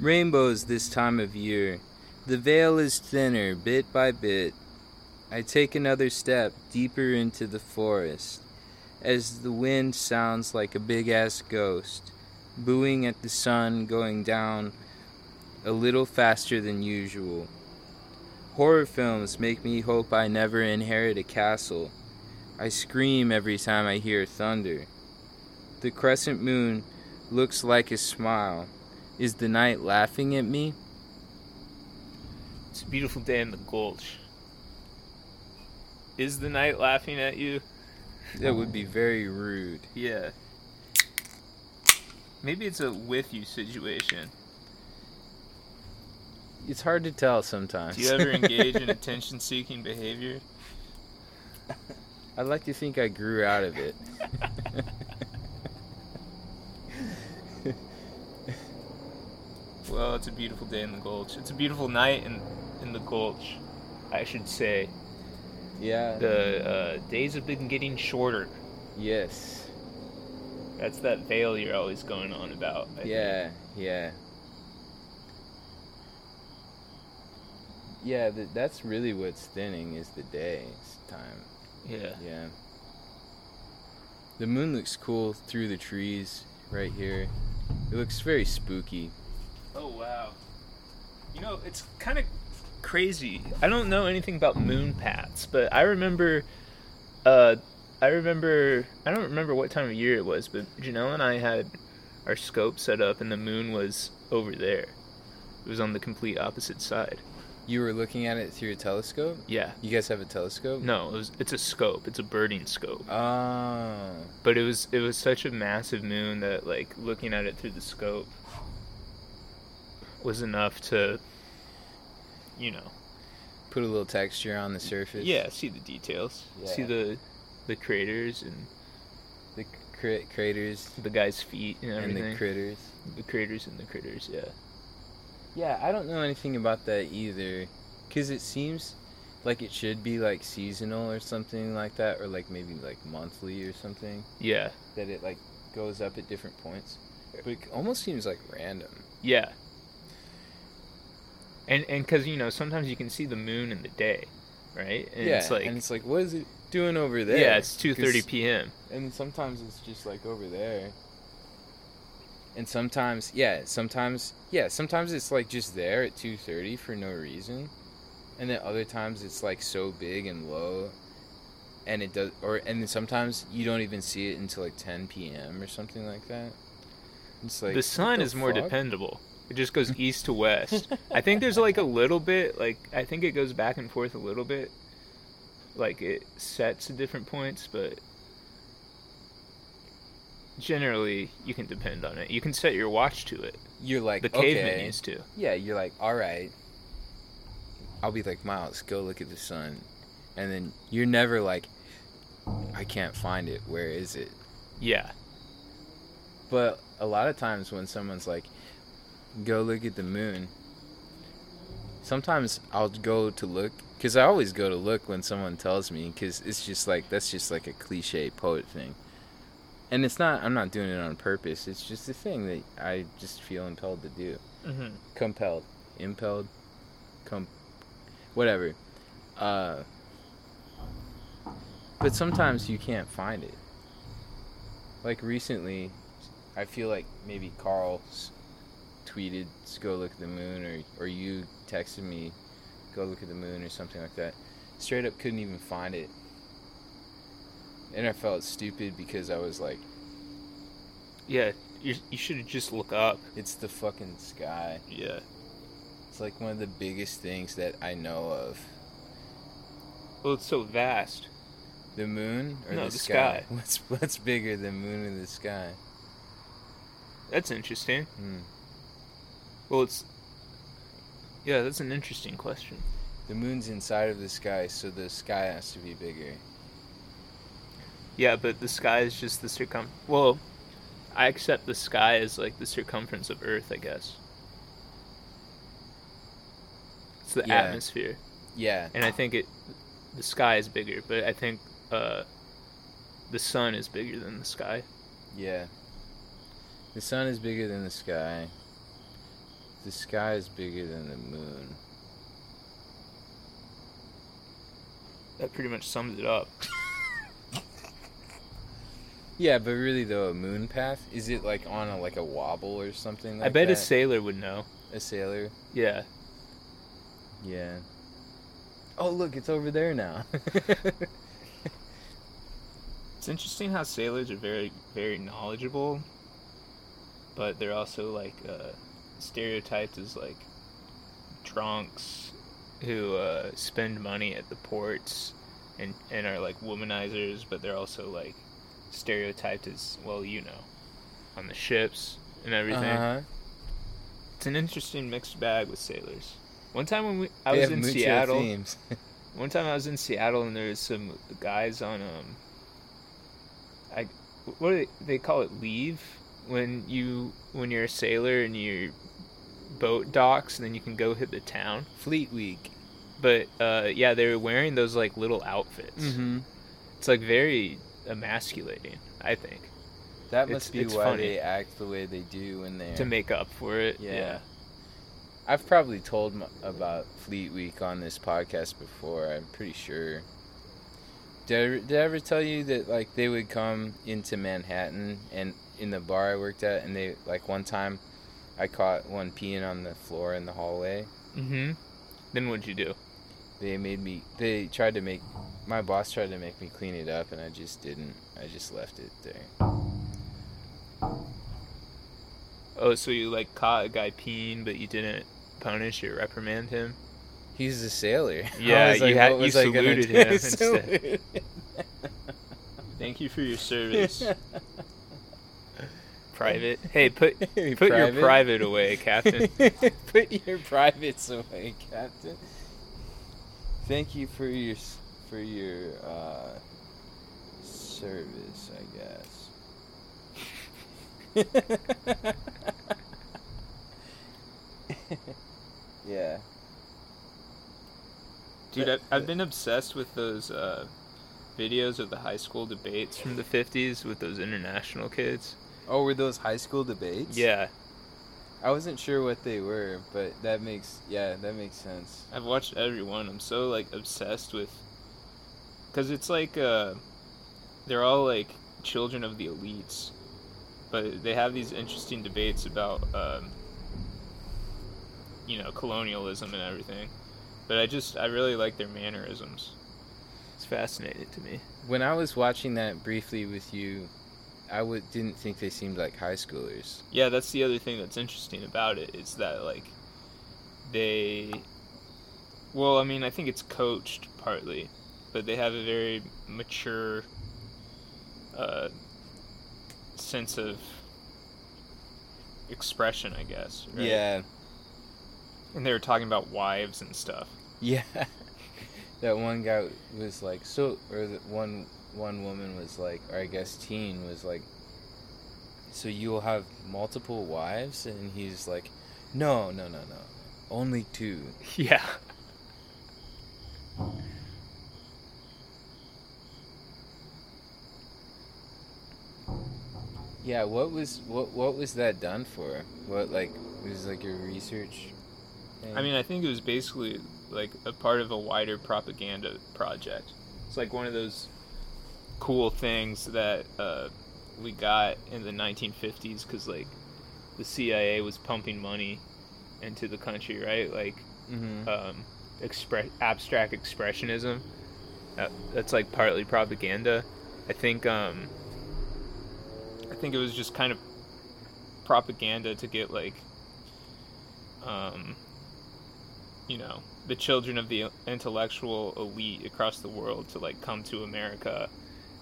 Rainbows this time of year. The veil is thinner bit by bit. I take another step deeper into the forest as the wind sounds like a big ass ghost, booing at the sun going down a little faster than usual. Horror films make me hope I never inherit a castle. I scream every time I hear thunder. The crescent moon looks like a smile. Is the night laughing at me? It's a beautiful day in the gulch. Is the night laughing at you? That would be very rude. Yeah. Maybe it's a with you situation. It's hard to tell sometimes. Do you ever engage in attention seeking behavior? I'd like to think I grew out of it. Well, it's a beautiful day in the gulch. It's a beautiful night in in the gulch, I should say. yeah. The uh, days have been getting shorter. yes. That's that veil you're always going on about. I think. Yeah, yeah. Yeah, th- that's really what's thinning is the day's time. Yeah. Yeah. The moon looks cool through the trees right here. It looks very spooky. Oh wow. You know, it's kind of crazy. I don't know anything about moon paths, but I remember uh I remember I don't remember what time of year it was, but Janelle and I had our scope set up and the moon was over there. It was on the complete opposite side. You were looking at it through a telescope? Yeah. You guys have a telescope? No, it was it's a scope. It's a birding scope. Oh. But it was it was such a massive moon that like looking at it through the scope was enough to you know Put a little texture on the surface. Yeah, see the details. See the the craters and The cra- craters the guy's feet and and everything. the critters. the craters and the critters, yeah. Yeah, I don't know anything about that either. Because it seems like it should be like seasonal or something like that, or like maybe like monthly or something. Yeah. That it like goes up at different points. But it almost seems like random. Yeah. And and cuz you know, sometimes you can see the moon in the day, right? And yeah, it's like and it's like, what is it doing over there? Yeah, it's two thirty p.m. And sometimes it's just like over there. And sometimes, yeah, sometimes, yeah, sometimes it's like just there at 2:30 for no reason. And then other times it's like so big and low and it does or and then sometimes you don't even see it until like 10 p.m. or something like that. It's like the sun is more fuck? dependable. It just goes east to west. I think there's like a little bit like I think it goes back and forth a little bit. Like it sets at different points, but generally you can depend on it. You can set your watch to it. You're like The caveman okay. used to. Yeah, you're like, all right. I'll be like, Miles, go look at the sun. And then you're never like, I can't find it. Where is it? Yeah. But a lot of times when someone's like, go look at the moon, sometimes I'll go to look. Because I always go to look when someone tells me. Because it's just like, that's just like a cliche poet thing. And it's not, I'm not doing it on purpose. It's just a thing that I just feel impelled to do Mm-hmm. compelled, impelled, com, whatever. Uh, but sometimes you can't find it. Like recently, I feel like maybe Carl s- tweeted to go look at the moon, or or you texted me, go look at the moon, or something like that. Straight up, couldn't even find it, and I felt stupid because I was like, Yeah. You you should have just look up. it's the fucking sky. Yeah. It's like one of the biggest things that I know of. Well, it's so vast. The moon or No, the, the sky? sky. What's what's bigger, than the moon and the sky? That's interesting. Hmm. Well, it's yeah. That's an interesting question. The moon's inside of the sky, so the sky has to be bigger. Yeah, but the sky is just the circum. Well, I accept the sky as like the circumference of Earth, I guess. It's the Yeah. atmosphere, Yeah, and I think it, the sky is bigger, but I think uh, the sun is bigger than the sky. yeah. The sun is bigger than the sky. The sky is bigger than the moon. That pretty much sums it up. Yeah, but really though, a moon path is it like on a like a wobble or something? Like I bet that? a sailor would know. a sailor. Yeah. Yeah. Oh look, it's over there now. It's interesting how sailors are very, very knowledgeable, but they're also like uh, stereotyped as like drunks who uh, spend money at the ports and and are like womanizers, but they're also like stereotyped as well, you know, on the ships and everything. Uh-huh. It's an interesting mixed bag with sailors. One time when we, I They was in Seattle. One time I was in Seattle and there was some guys on um I what do they, they call it leave when you when you're a sailor and your boat docks and then you can go hit the town. Fleet Week. But uh yeah, they were wearing those like little outfits. Mm-hmm. It's like very emasculating, I think, That It's- must be it's why funny. they act the way they do when they're. to make up for it. Yeah. I've probably told m- about Fleet Week on this podcast before. I'm pretty sure. Did I, did I ever tell you that like they would come into Manhattan and in the bar I worked at, and they like one time, I caught one peeing on the floor in the hallway. Mhm. Then what'd you do? They made me. They tried to make. My boss tried to make me clean it up, and I just didn't. I just left it there. Oh, so you like caught a guy peeing but you didn't punish or reprimand him? He's a sailor. Yeah, was you had- you saluted him instead. Thank you for your service. Private. Hey, put put your Private? private away, Captain. Put your privates away, Captain. Thank you for your for your uh, service, I guess. yeah. Dude, I've, I've been obsessed with those uh, videos of the high school debates from the 50s with those international kids. Oh, were those high school debates? Yeah, I wasn't sure what they were, but that makes yeah, that makes sense. I've watched every one. I'm so like obsessed with cuz it's like uh they're all like children of the elites. But they have these interesting debates about um you know, colonialism and everything. But I just I really like their mannerisms. It's fascinating to me. When I was watching that briefly with you, I would didn't think they seemed like high schoolers. Yeah, that's the other thing that's interesting about it is that like they well, I mean, I think it's coached partly, but they have a very mature uh, sense of expression, I guess. right? Yeah. And they were talking about wives and stuff. Yeah. that one guy was like so or the one one woman was like or I guess teen was like so you'll have multiple wives and he's like no, no, no, no. Only two. Yeah. Yeah, what was what what was that done for? What like was like your research? thing? I mean, I think it was basically like a part of a wider propaganda project. It's like one of those cool things that uh, we got in the 1950s because like the CIA was pumping money into the country, right? Like Mhm. um, express abstract expressionism. That, that's like partly propaganda. I think um, I think it was just kind of propaganda to get like um, you know the children of the intellectual elite across the world to like come to America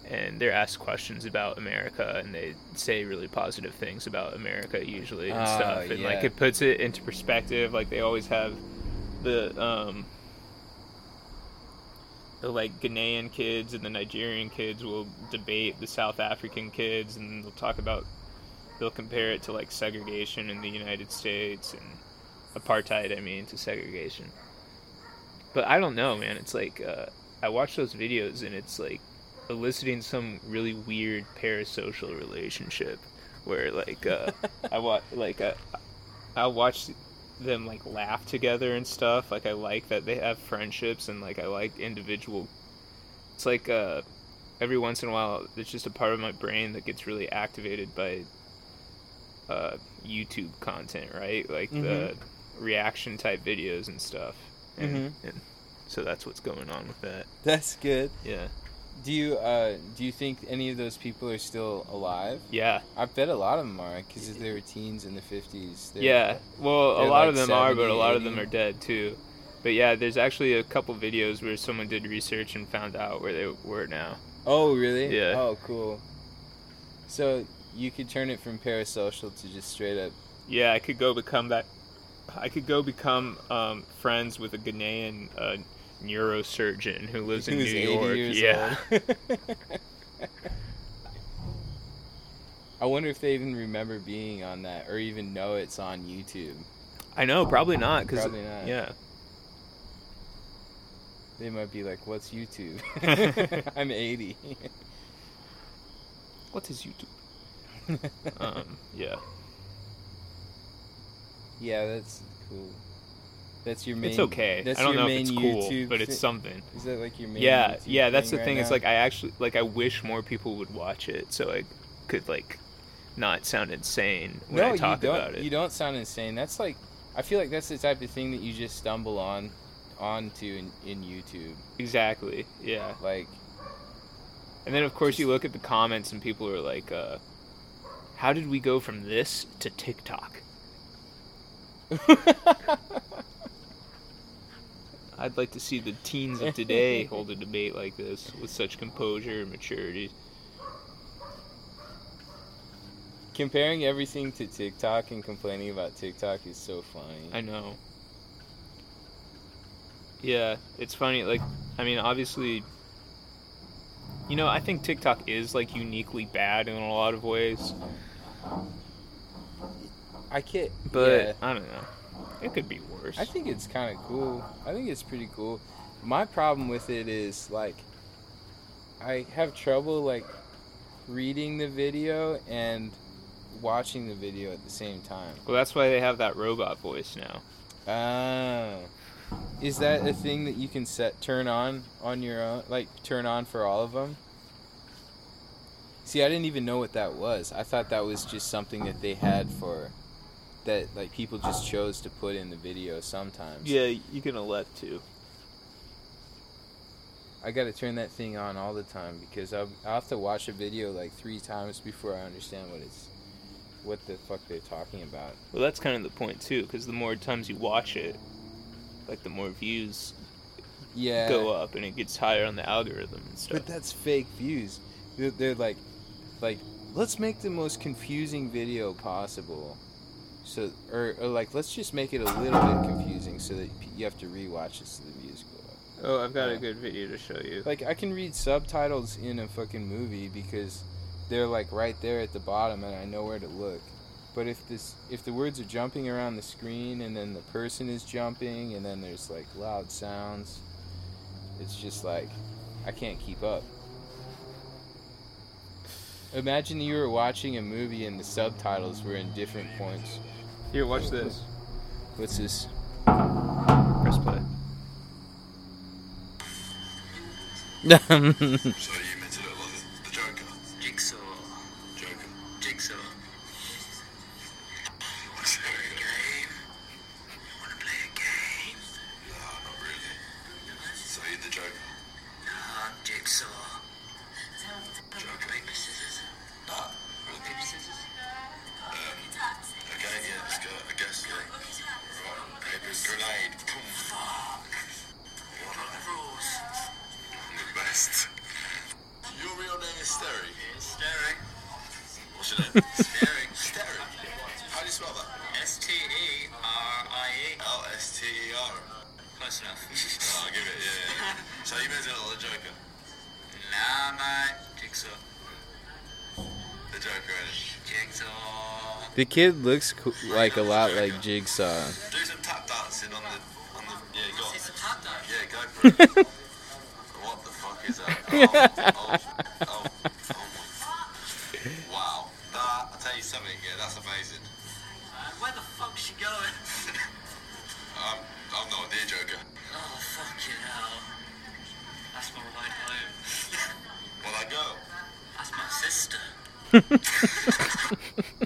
and they're asked questions about America and they say really positive things about America usually and Ah, stuff and like it puts it into perspective like they always have the um the like Ghanaian kids and the Nigerian kids will debate the South African kids and they'll talk about they'll compare it to like segregation in the United States and apartheid I mean to segregation. But I don't know, man. It's like uh, I watch those videos and it's like eliciting some really weird parasocial relationship where like uh, I watch like uh, I'll watch them like laugh together and stuff. Like I like that they have friendships and like I like individual. It's like uh, every once in a while, it's just a part of my brain that gets really activated by uh, YouTube content, right? Like the reaction type videos and stuff. And, Mhm. and so that's what's going on with that. That's good. Yeah. Do you uh do you think any of those people are still alive? Yeah. I bet a lot of them are because they were teens in the fifties. Yeah. Well, a lot like of them are, but a lot of them are dead too. But yeah, there's actually a couple videos where someone did research and found out where they were now. Oh, really? Yeah. Oh, cool. So you could turn it from parasocial to just straight up. Yeah, I could go become that. I could go become um, friends with a Ghanaian uh, neurosurgeon who lives in New York. yeah. I wonder if they even remember being on that or even know it's on YouTube. I know, probably not. Cause Probably not. Yeah. They might be like, "What's YouTube?" I'm 80. What is YouTube? Um, yeah. yeah, that's cool. That's your main. It's okay. That's I don't know if it's cool, YouTube but it's something. Is that like your main? Yeah, YouTube yeah. That's the right thing. It's now? like I actually like. I wish more people would watch it, so I could like not sound insane when no, I talk you don't. about it. You don't sound insane. That's like, I feel like that's the type of thing that you just stumble on, onto in, in YouTube. Exactly. Yeah. Like, And then of course you look at the comments and people are like, uh, "How did we go from this to TikTok?" I'd like to see the teens of today hold a debate like this with such composure and maturity. comparing everything to TikTok and complaining about TikTok is so funny. I know. Yeah, it's funny. Like, I mean, obviously, you know, I think TikTok is like uniquely bad in a lot of ways, I can't. but yeah. I don't know. It could be worse. I think it's kind of cool. I think it's pretty cool. My problem with it is like I have trouble like reading the video and watching the video at the same time. well, that's why they have that robot voice now. Oh. Is that a thing that you can set turn on on your own like turn on for all of them? See, I didn't even know what that was. I thought that was just something that they had for that like people just chose to put in the video sometimes. Yeah, you can elect to. I got to turn that thing on all the time because I'll, I'll have to watch a video like three times before I understand what it's, what the fuck they're talking about. Well, that's kind of the point too, because the more times you watch it, like the more views Yeah. go up, and it gets higher on the algorithm and stuff. But that's fake views. They're, they're like, like, let's make the most confusing video possible. So, or, or like, let's just make it a little bit confusing so that you have to rewatch it so the up. oh, I've got Yeah. a good video to show you. Like, I can read subtitles in a fucking movie because they're like right there at the bottom and I know where to look. But if this, if the words are jumping around the screen and then the person is jumping and then there's like loud sounds, it's just like I can't keep up. Imagine you were watching a movie and the subtitles were in different points. Here, watch this. What's this? Press play. Close enough. Oh, I'll give it, yeah, yeah, yeah. So you meant to look the Joker? nah, mate. Jigsaw. The Joker, innit? Jigsaw. The kid looks co- like a lot like Jigsaw. Do some tap dancing on the, on the, yeah, go on. It's a tap dance. Yeah, go for it. what the fuck is that? Oh, oh, oh, oh. Wow. That, I'll tell you something, yeah, that's amazing. Uh, where the fuck's she going? I'm, I'm not a deer joker. Oh, fuck you now. That's my ride home. Well, I go. That's my sister.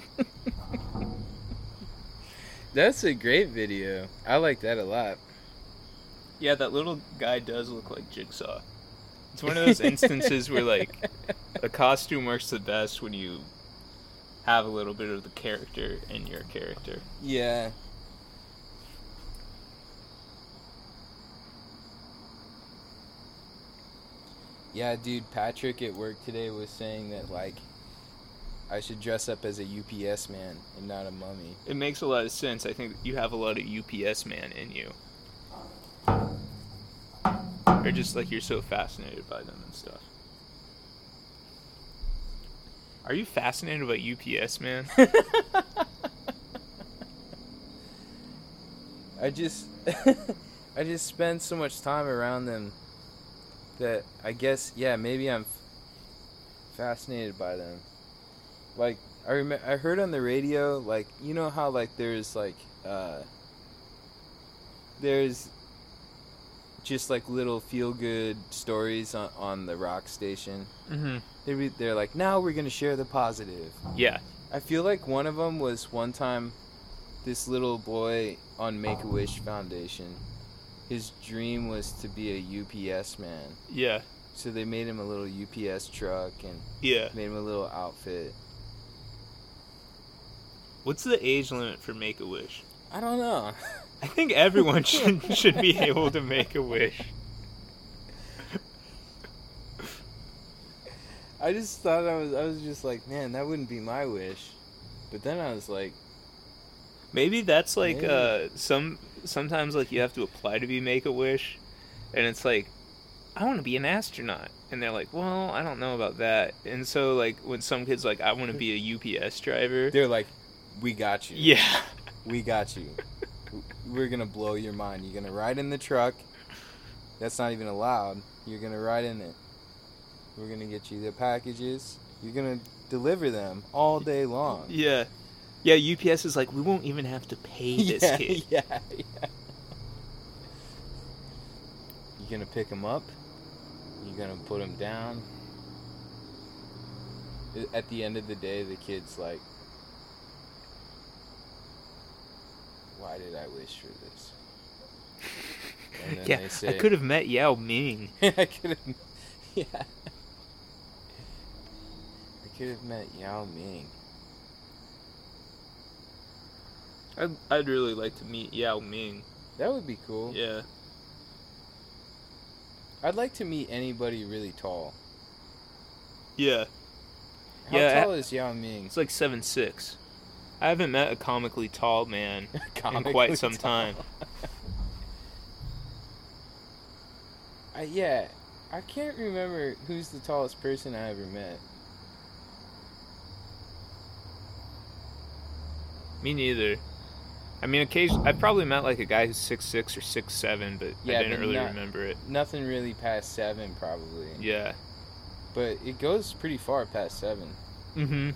That's a great video. I like that a lot. Yeah, that little guy does look like Jigsaw. It's one of those instances where like a costume works the best when you have a little bit of the character in your character. Yeah. Yeah, dude, Patrick at work today was saying that like I should dress up as a UPS man and not a mummy. It makes a lot of sense. I think you have a lot of UPS man in you. Or just like you're so fascinated by them and stuff. Are you fascinated by UPS man? I just I just spend so much time around them that I guess yeah, maybe I'm f- fascinated by them. Like I rem- I heard on the radio like you know how like there's like uh there's just like little feel good stories on, on the rock station. mm-hmm. They re- they're like now we're going to share the positive. Yeah. I feel like one of them was one time this little boy on Make a Wish Foundation. His dream was to be a UPS man. Yeah. So they made him a little UPS truck and Yeah. made him a little outfit. What's the age limit for Make a Wish? I don't know. I think everyone should should be able to make a wish. I just thought I was I was just like, man, that wouldn't be my wish. But then I was like, Maybe that's like uh some sometimes like you have to apply to be make a wish and it's like I want to be an astronaut and they're like, "Well, I don't know about that." And so like when some kids like I want to be a UPS driver. they're like, we got you. Yeah. We got you. We're gonna blow your mind. You're gonna ride in the truck. That's not even allowed. You're gonna ride in it. We're gonna get you the packages. You're gonna deliver them all day long. Yeah. Yeah, UPS is like, "We won't even have to pay this yeah, kid." yeah, yeah. You're gonna pick him up. You're gonna put him down. At the end of the day, the kid's like, "Why did I wish for this?" Yeah, they I could have met Yao Ming. I could have. Yeah. I could have met Yao Ming. I'd, I'd really like to meet Yao Ming. That would be cool. Yeah. I'd like to meet anybody really tall. Yeah. How Yeah, tall is Yao Ming? It's like seven six. I haven't met a comically tall man in quite some tall. time. I, yeah, I can't remember who's the tallest person I ever met. Me neither. I mean, occasion I've probably met like a guy who's six six or six seven, but Yeah, I didn't really not- remember it. Nothing really past seven, probably. Yeah. But it goes pretty far past seven. Mm-hmm.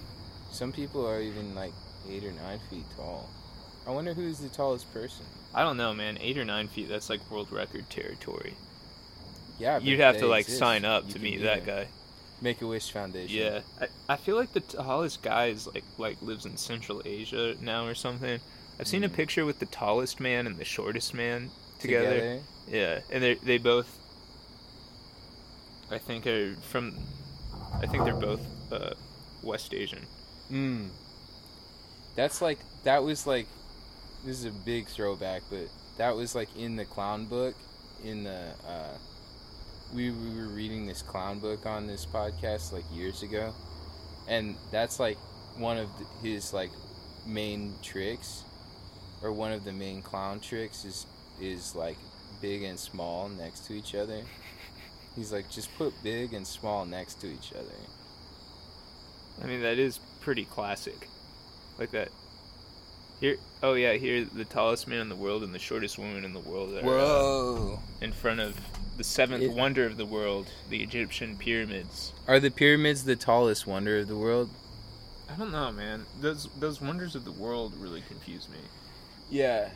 Some people are even like eight or nine feet tall. I wonder who's the tallest person. I don't know, man. Eight or nine feet. That's like world record territory. Yeah, but You'd have to like exist. sign up You to meet that there. guy. Make a Wish Foundation. Yeah. I, I feel like the tallest guy is like like lives in Central Asia now or something. I've seen a picture with the tallest man and the shortest man together. Together. Yeah, and they they both. I think are from. I think they're both uh, West Asian. Mm. That's like that was like this is a big throwback, but that was like in the clown book in the uh we, we were reading this clown book on this podcast like years ago and that's like one of the, his like main tricks or one of the main clown tricks is is like big and small next to each other he's like just put big and small next to each other I mean that is pretty classic, like that. Here, oh yeah, here the tallest man in the world and the shortest woman in the world are uh, whoa in front of the seventh It- wonder of the world, the Egyptian pyramids. Are the pyramids the tallest wonder of the world? I don't know, man. Those those wonders of the world really confuse me. Yeah.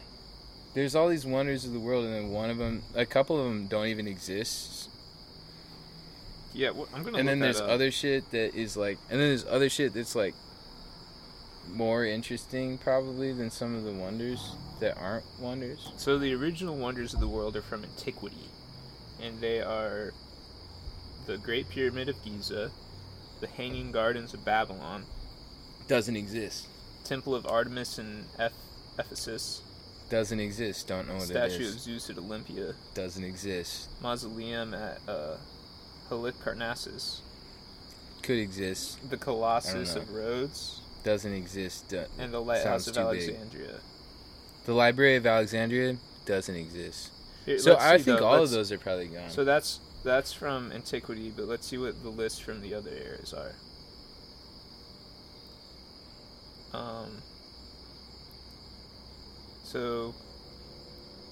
there's all these wonders of the world, and then one of them, a couple of them, don't even exist. Yeah, wh- I'm gonna. And then there's up. other shit that is like, and then there's other shit that's like more interesting probably than some of the wonders that aren't wonders. So the original wonders of the world are from antiquity, and they are the Great Pyramid of Giza, the Hanging Gardens of Babylon, Doesn't exist. Temple of Artemis in Eph- Ephesus, Doesn't exist. Don't know what it statue of Zeus at Olympia, Doesn't exist. mausoleum at uh, Halicarnassus, Could exist. the Colossus of Rhodes, Doesn't exist. Do- and the Lighthouse of too big. Alexandria. The Library of Alexandria doesn't exist. Here, So I see, think though, all of those are probably gone. So that's that's from antiquity, but let's see what the list from the other eras are. Um. So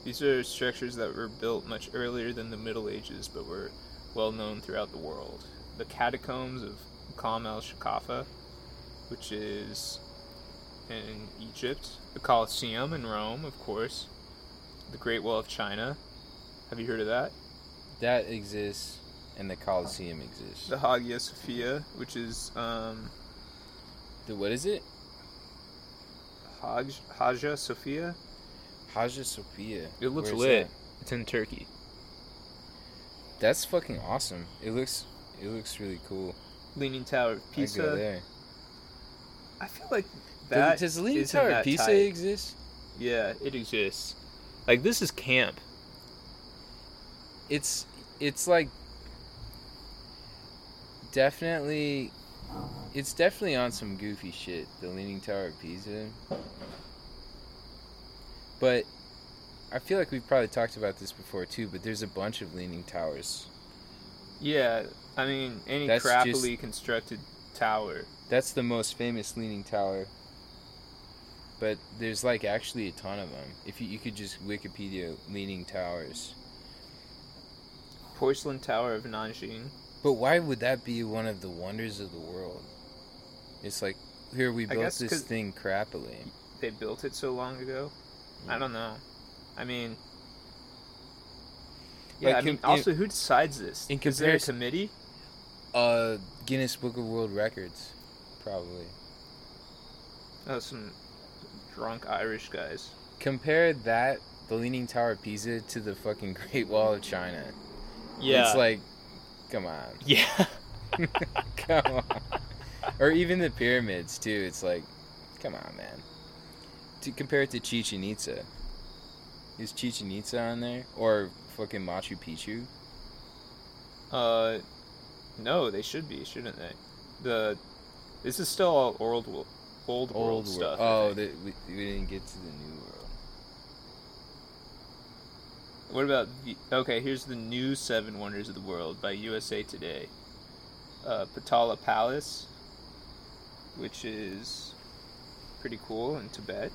these are structures that were built much earlier than the Middle Ages, but were well known throughout the world. The catacombs of Kom el Shoqafa, which is in Egypt. The Colosseum in Rome, of course. The Great Wall of China. Have you heard of that? that exists, and the Colosseum exists. the Hagia Sophia, which is um, The, what is it? Haj, Hagia Sophia. Hagia Sophia. It looks Where's lit. that? It's in Turkey. That's fucking awesome. It looks it looks really cool. Leaning Tower of I'd go Pisa. there. I feel like Does- that does the Leaning Tower of Pisa tight. exist? Yeah, it exists. Like this is camp. It's it's like definitely it's definitely on some goofy shit. The Leaning Tower of Pisa. But I feel like we've probably talked about this before too. But there's a bunch of leaning towers. Yeah, I mean any That's crappily constructed tower. That's the most famous leaning tower. But there's like actually a ton of them. If you, you could just Wikipedia leaning towers. Porcelain Tower of Nanjing. But why would that be one of the wonders of the world? It's like here we built this thing crappily. They built it so long ago. I don't know. I mean. Yeah, Like, I mean, in- also, who decides this? in Is there a committee? Uh, Guinness Book of World Records, probably. Oh, some drunk Irish guys. Compare that, the Leaning Tower of Pisa, to the fucking Great Wall of China. Yeah. It's like, come on. yeah. come on. Or even the pyramids, too. It's like, come on, man. To compare it to Chichen Itza. Is Chichen Itza on there? Or fucking Machu Picchu? Uh, no, they should be, shouldn't they? The this is still all old wo- old, world Old stuff. Oh, the, we, we didn't get to the new world. What about the? Okay, here's the new Seven Wonders of the World by USA Today. Uh, Potala Palace, which is pretty cool in Tibet.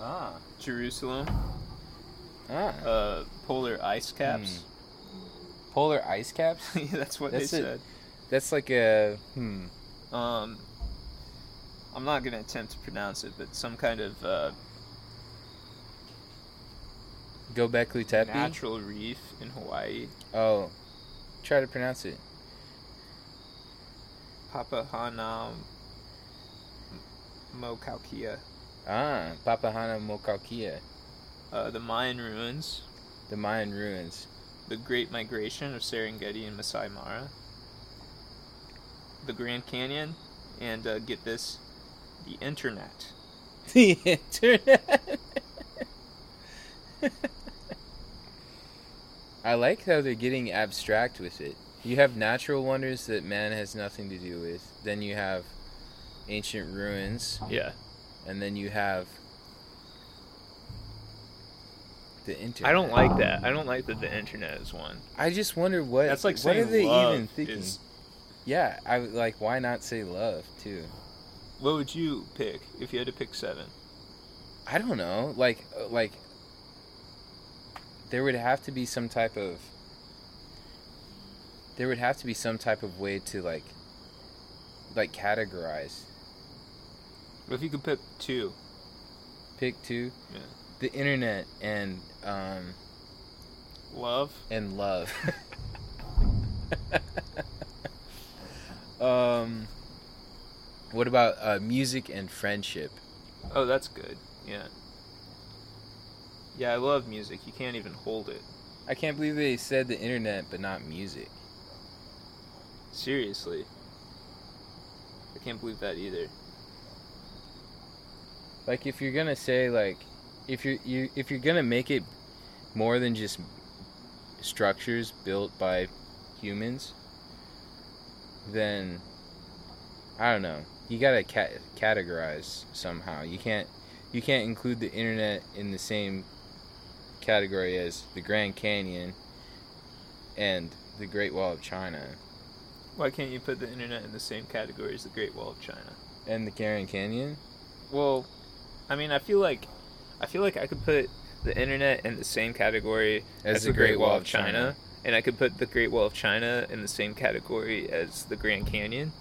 Ah. Jerusalem. Ah. Uh, polar ice caps. Polar ice caps? yeah, that's what Hmm. That's they it. said. That's like a hmm. Um, I'm not gonna attempt to pronounce it, but some kind of uh, Gobekli Tepe. natural reef in Hawaii. Oh, try to pronounce it. Papahana Mokalkia. Ah, Papahana Mokalkia, Uh, the Mayan ruins. the Mayan ruins. The Great Migration of Serengeti and Masai Mara. The Grand Canyon. And uh, get this, the internet. the internet. I like how they're getting abstract with it. You have natural wonders that man has nothing to do with. Then you have ancient ruins, Yeah. and then you have the internet. I don't like that. I don't like that the internet is one. I just wonder what. That's like what saying are they love even thinking? is- Yeah, I would- like. Why not say love too? What would you pick if you had to pick seven? I don't know. Like, uh, like there would have to be some type of. There would have to be some type of way to like. Like categorize. What if you could pick two? Pick two. Yeah. the internet and um Love. and love. um, what about uh, music and friendship? Oh, that's good. Yeah. Yeah, I love music. You can't even hold it. I can't believe they said the internet, but not music. Seriously. I can't believe that either. Like, if you're gonna say like, if you're you if you're gonna make it more than just structures built by humans, then I don't know. You gotta ca- categorize somehow. You can't you can't include the internet in the same category as the Grand Canyon and the Great Wall of China Why can't you put the internet in the same category as the Great Wall of China? and the Grand Canyon. Well, I mean, I feel like I feel like I could put the internet in the same category as, the Great Wall of China, and I could put the Great Wall of China in the same category as the Grand Canyon,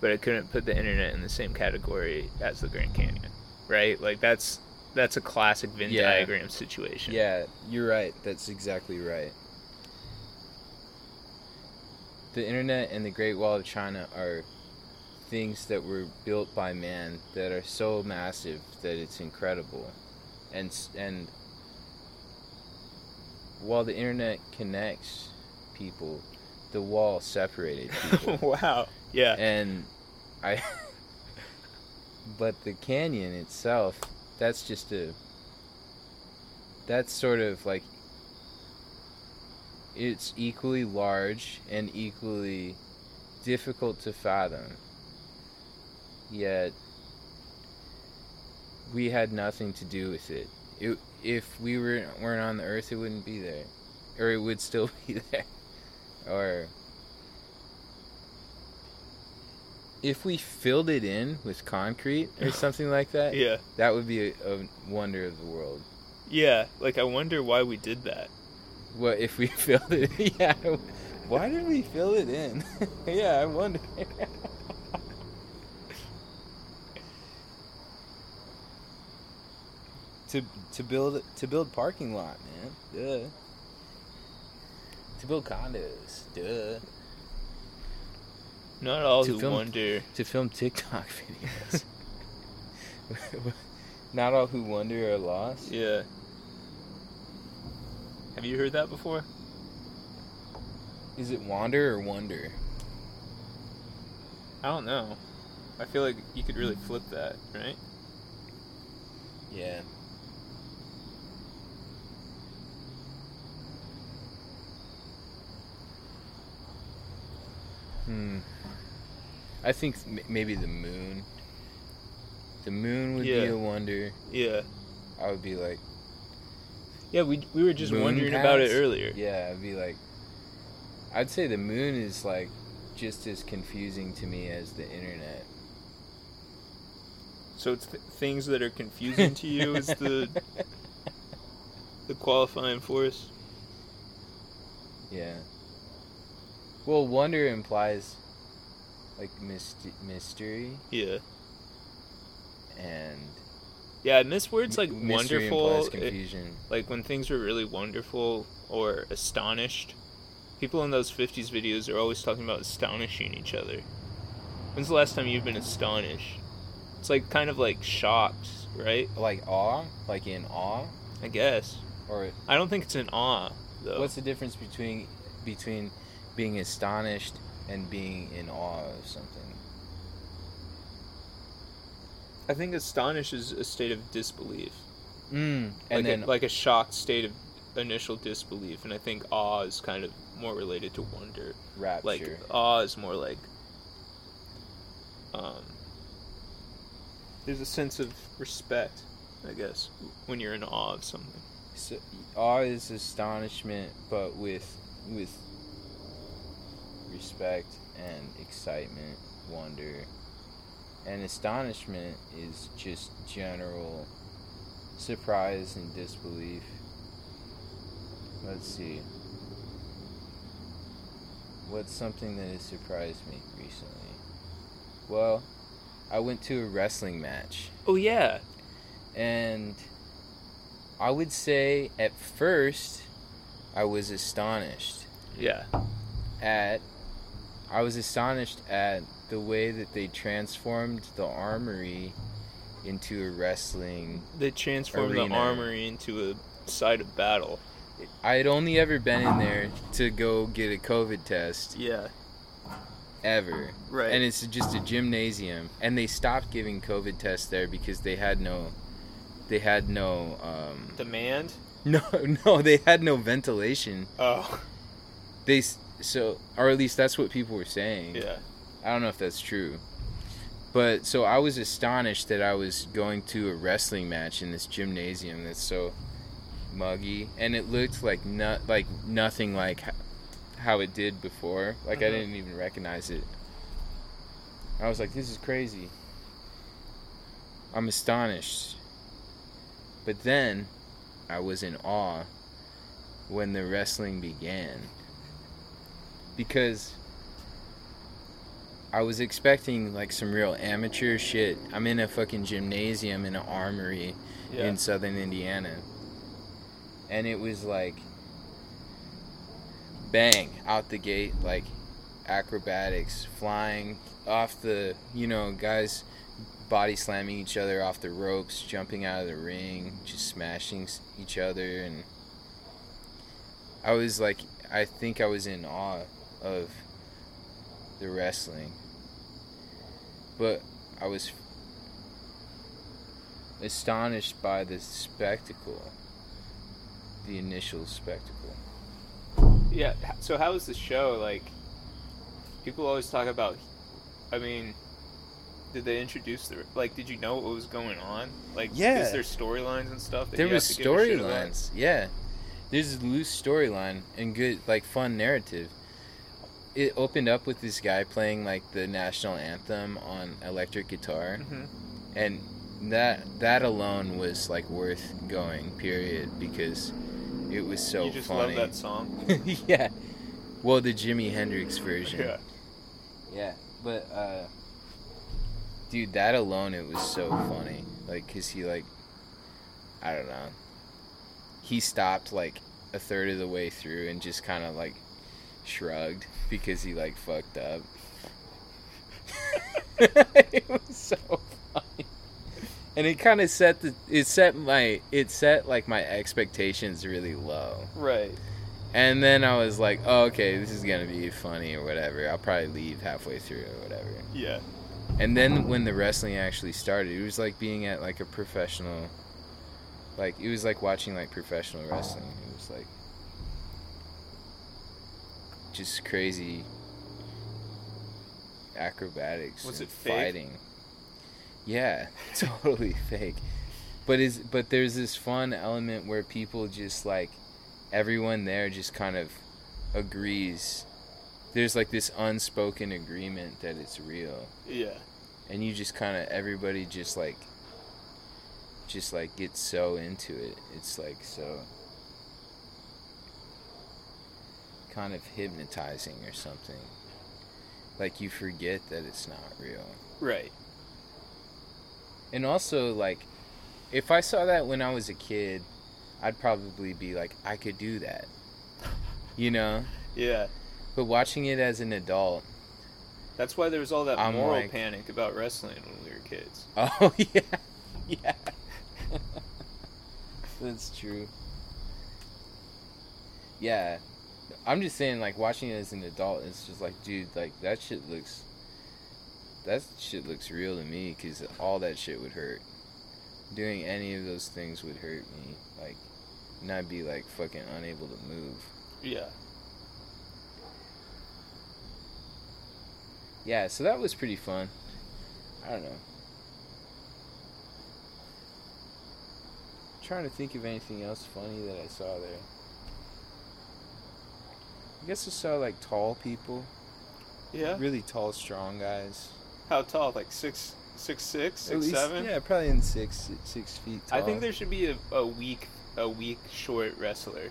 but I couldn't put the internet in the same category as the Grand Canyon, right? Like that's that's a classic Venn Yeah. diagram situation. Yeah, you're right. That's exactly right. The internet and the Great Wall of China are things that were built by man that are so massive that it's incredible. And and while the internet connects people, the wall separated people. wow. Yeah. and I but the canyon itself that's just a that's sort of like it's equally large and equally difficult to fathom. Yet we had nothing to do with it, it if we were weren't on the earth it wouldn't be there. Or it would still be there. Or if we filled it in with concrete or something like that, Yeah. that would be a, a wonder of the world. Yeah. Like I wonder why we did that. What if we filled it? Yeah. Why did we fill it in? yeah, I wonder. to to build to build parking lot, man. Duh. To build condos. Duh. Not all To who film- wonder. To film TikTok videos. Not all who wonder are lost. Yeah. Have you heard that before? Is it wander or wonder? I don't know. I feel like you could really flip that, right? Yeah. Hmm. I think m- maybe the moon. The moon would be a wonder. Yeah. I would be like, Yeah, we we were just wondering about it earlier. yeah, I'd be like, I'd say the moon is like just as confusing to me as the internet. So it's th- things that are confusing to you is the the qualifying force. Yeah. Well, wonder implies like myst- mystery Yeah. and Yeah, I miss words like m- wonderful. implies it- confusion. like when things were really wonderful or astonished. People in those 50s videos are always talking about astonishing each other. When's the last time you've been astonished? It's like kind of like shocked, right? like awe, like in awe, I guess. or I don't think it's an awe though. what's the difference between between being astonished and being in awe of something? I think astonished is a state of disbelief. Mm. like And then a, like a shocked state of initial disbelief, and I think awe is kind of more related to wonder. rapture. Like awe is more like um there's a sense of respect, I guess, when you're in awe of something. So, awe is astonishment, but with with respect and excitement, wonder, and astonishment is just general surprise and disbelief. Let's see. What's something that has surprised me recently? Well, I went to a wrestling match Oh yeah. and I would say at first I was astonished Yeah. at I was astonished at the way that they transformed the armory into a wrestling They transformed Arena. the armory into a site of battle. I had only ever been in there to go get a COVID test Yeah. ever. Right. And it's just a gymnasium. And they stopped giving COVID tests there because they had no they had no um Demand? no no they had no ventilation. Oh. They so or at least that's what people were saying. Yeah. I don't know if that's true. But so I was astonished that I was going to a wrestling match in this gymnasium that's so muggy and it looked like not like nothing like how it did before. Like I Mhm. didn't even recognize it. I was like this is crazy. I'm astonished. But then I was in awe when the wrestling began. Because I was expecting like some real amateur shit. I'm in a fucking gymnasium in an armory Yeah. in southern Indiana. And it was like bang out the gate like acrobatics flying off the you know guys body slamming each other off the ropes jumping out of the ring just smashing each other and I was like I think I was in awe of the wrestling but I was astonished by the spectacle the initial spectacle Yeah. So how was the show? Like, people always talk about. I mean, did they introduce the like? Did you know what was going on? Like, Yeah. is there storylines and stuff? There was have to give a shit about? storylines yeah there's a loose storyline and good like fun narrative it opened up with this guy playing like the national anthem on electric guitar Mhm. and that that alone was like worth going period because it was so you just funny love that song. yeah well the jimi hendrix version yeah. Yeah, but uh, dude, that alone it was so funny. Like, cause he like, I don't know, he stopped like a third of the way through and just kind of like shrugged because he like fucked up. it was so funny, and it kind of set the it set my it set like my expectations really low. Right. And then I was like, oh, okay, this is gonna be funny or whatever. I'll probably leave halfway through or whatever. Yeah. And then when the wrestling actually started, it was like being at like a professional, like it was like watching like professional wrestling. It was like just crazy acrobatics. Was it fake? fighting? Yeah, totally fake. But is but there's this fun element where people just like everyone there just kind of agrees. There's like this unspoken agreement that it's real Yeah. and you just kind of everybody just like just like gets so into it it's like so kind of hypnotizing or something like you forget that it's not real Right. and also like if i saw that when i was a kid i'd probably be like i could do that you know Yeah. but watching it as an adult That's why there was all that I'm moral like- panic about wrestling when we were kids. Oh yeah, yeah. That's true. Yeah, I'm just saying, like watching it as an adult, it's just like, dude, like that shit looks, that shit looks real to me, cause all that shit would hurt. Doing any of those things would hurt me, like, and I'd be like fucking unable to move. Yeah. Yeah, so that was pretty fun. I don't know. trying to think of anything else funny that I saw there. I guess I saw like tall people, Yeah. really tall, strong guys. How tall? Like six, six, six, six, least- seven. Yeah, probably in six six feet tall. I think there should be a, a weak, a weak short wrestler.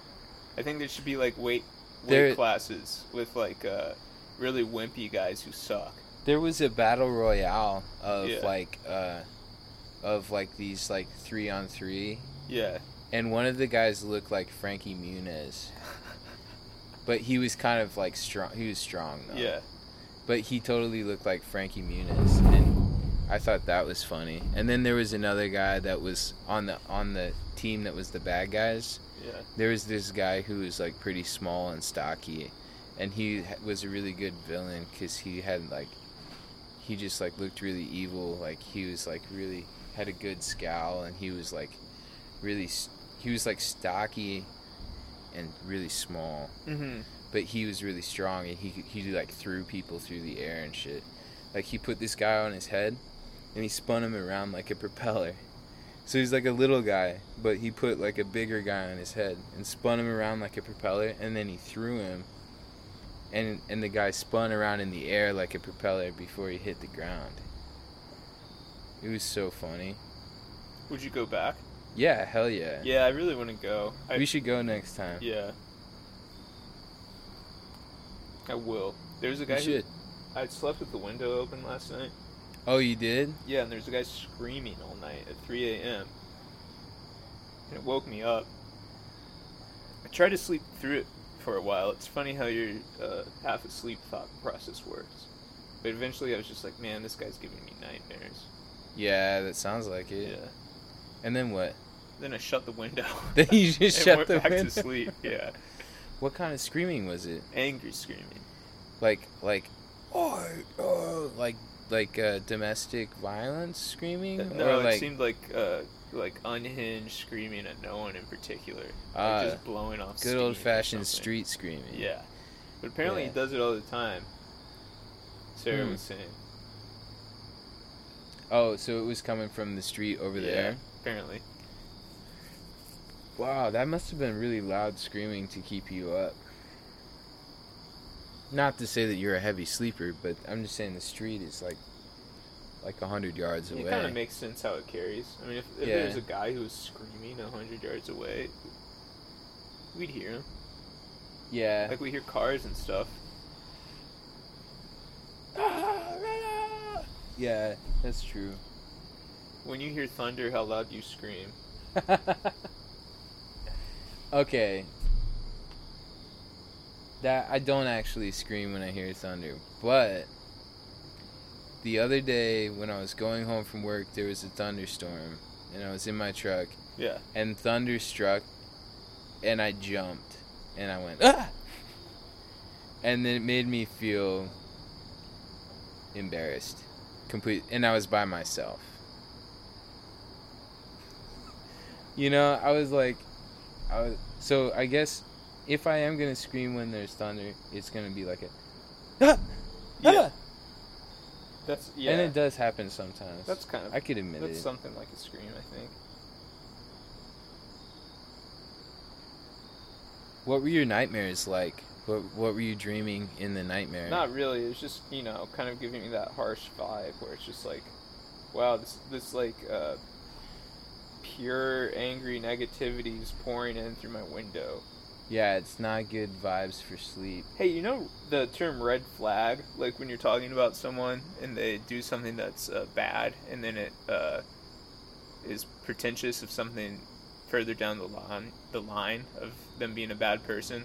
I think there should be like weight, weight There- classes with like uh, really wimpy guys who suck. there was a battle royale of Yeah. like uh, of like these like three on three Yeah. and one of the guys looked like Frankie Muniz. But he was kind of like strong. He was strong though. Yeah. But he totally looked like Frankie Muniz, and I thought that was funny. And then there was another guy that was on the on the team that was the bad guys. Yeah. There was this guy who was like pretty small and stocky, and he was a really good villain because he had like, he just like looked really evil. Like he was like really had a good scowl, and he was like, really, he was like stocky, and really small Mm-hmm. but he was really strong and he he like threw people through the air and shit. Like he put this guy on his head and he spun him around like a propeller. So he's like a little guy, but he put like a bigger guy on his head and spun him around like a propeller and then he threw him and and the guy spun around in the air like a propeller before he hit the ground. It was so funny. Would you go back? Yeah, hell yeah. Yeah, I really want to go. I, We should go next time. Yeah. I will. There's a guy who should. I slept with the window open last night. Oh, you did? Yeah, and there's a guy screaming all night at 3 a.m. And it woke me up. I tried to sleep through it for a while. It's funny how your uh, half asleep thought process works. But eventually I was just like, man, this guy's giving me nightmares. Yeah, that sounds like it. Yeah. And then what? Then I shut the window. Then you just and shut went the back window. to sleep. Yeah. What kind of screaming was it? Angry screaming. Like like oh, oh like like uh, domestic violence screaming No, or it like seemed like uh, like unhinged screaming at no one in particular. Ah, like just blowing off. good old fashioned street screaming. Yeah, but apparently Yeah. he does it all the time. Sarah Hmm. was saying. Oh, so it was coming from the street over Yeah, there. Apparently. Wow, that must have been really loud screaming to keep you up. Not to say that you're a heavy sleeper, but I'm just saying the street is like like a hundred yards away. It kind of makes sense how it carries. I mean, if, if Yeah. there was a guy who was screaming a hundred yards away, we'd hear him. yeah. Like we hear cars and stuff. Ah, yeah, that's true. When you hear thunder, how loud you scream. okay. That I don't actually scream when I hear thunder, but the other day when I was going home from work, there was a thunderstorm, and I was in my truck, Yeah. and thunder struck, and I jumped, and I went ah, and then it made me feel embarrassed, complete, and I was by myself. You know, I was like, I was so I guess if I am gonna scream when there's thunder, it's gonna be like a ah, Yeah. ah! That's yeah. and it does happen sometimes. That's kind of. I could admit That's it. That's something like a scream, I think. What were your nightmares like? What What were you dreaming in the nightmare? Not really. It was just you know kind of giving me that harsh vibe where it's just like, wow, this this like uh, pure angry negativity is pouring in through my window. Yeah, it's not good vibes for sleep. Hey, you know the term red flag? Like when you're talking about someone and they do something that's uh, bad, and then it uh, is pretentious of something further down the line, the line of them being a bad person,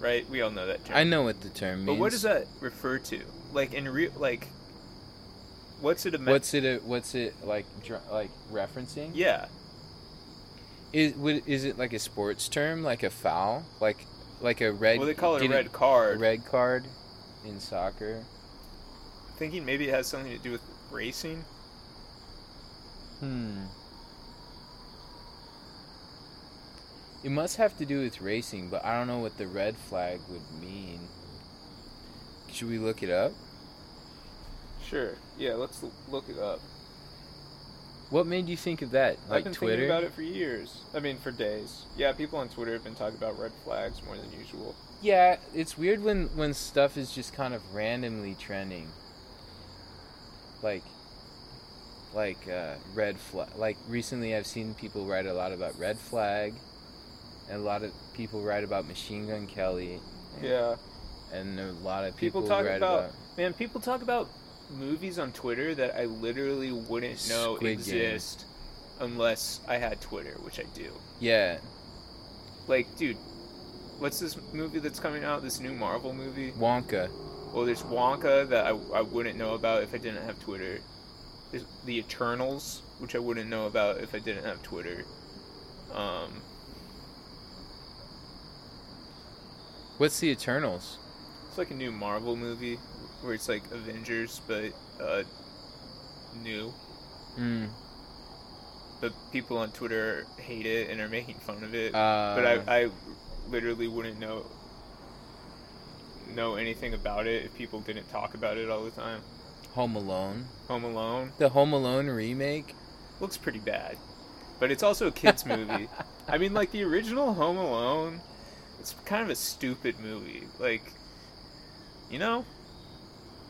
right? We all know that term. I know what the term means. But what does that refer to? Like in real, like, what's it? A me- What's it? A, what's it like? Dr- like referencing? Yeah, Is would, is it like a sports term, like a foul, like like a red? well they call it a red card. A red card in soccer. Thinking maybe it has something to do with racing. Hmm. It must have to do with racing, but I don't know what the red flag would mean. Should we look it up? Sure. Yeah, let's look it up. What made you think of that? Like I've been Twitter? thinking about it for years. I mean, for days. Yeah, people on Twitter have been talking about red flags more than usual. Yeah, it's weird when when stuff is just kind of randomly trending. Like like uh, red flag. Like recently, I've seen people write a lot about red flag, and a lot of people write about Machine Gun Kelly, Yeah. and a lot of people, People talk write about, about man. People talk about movies on Twitter that I literally wouldn't know Squid Game. exist unless I had Twitter, which I do. Yeah, Like, dude, what's this movie that's coming out? This new Marvel movie? Wonka. Well, there's Wonka that I, I wouldn't know about if I didn't have Twitter. There's the Eternals, which I wouldn't know about if I didn't have Twitter. Um, What's the Eternals? it's like a new Marvel movie where it's like Avengers, but uh, new. Mm. But people on Twitter hate it and are making fun of it. Uh, but I, I literally wouldn't know know anything about it if people didn't talk about it all the time. Home Alone. Home Alone The Home Alone remake. looks pretty bad, but it's also a kids movie. I mean, like the original Home Alone, it's kind of a stupid movie. Like, you know,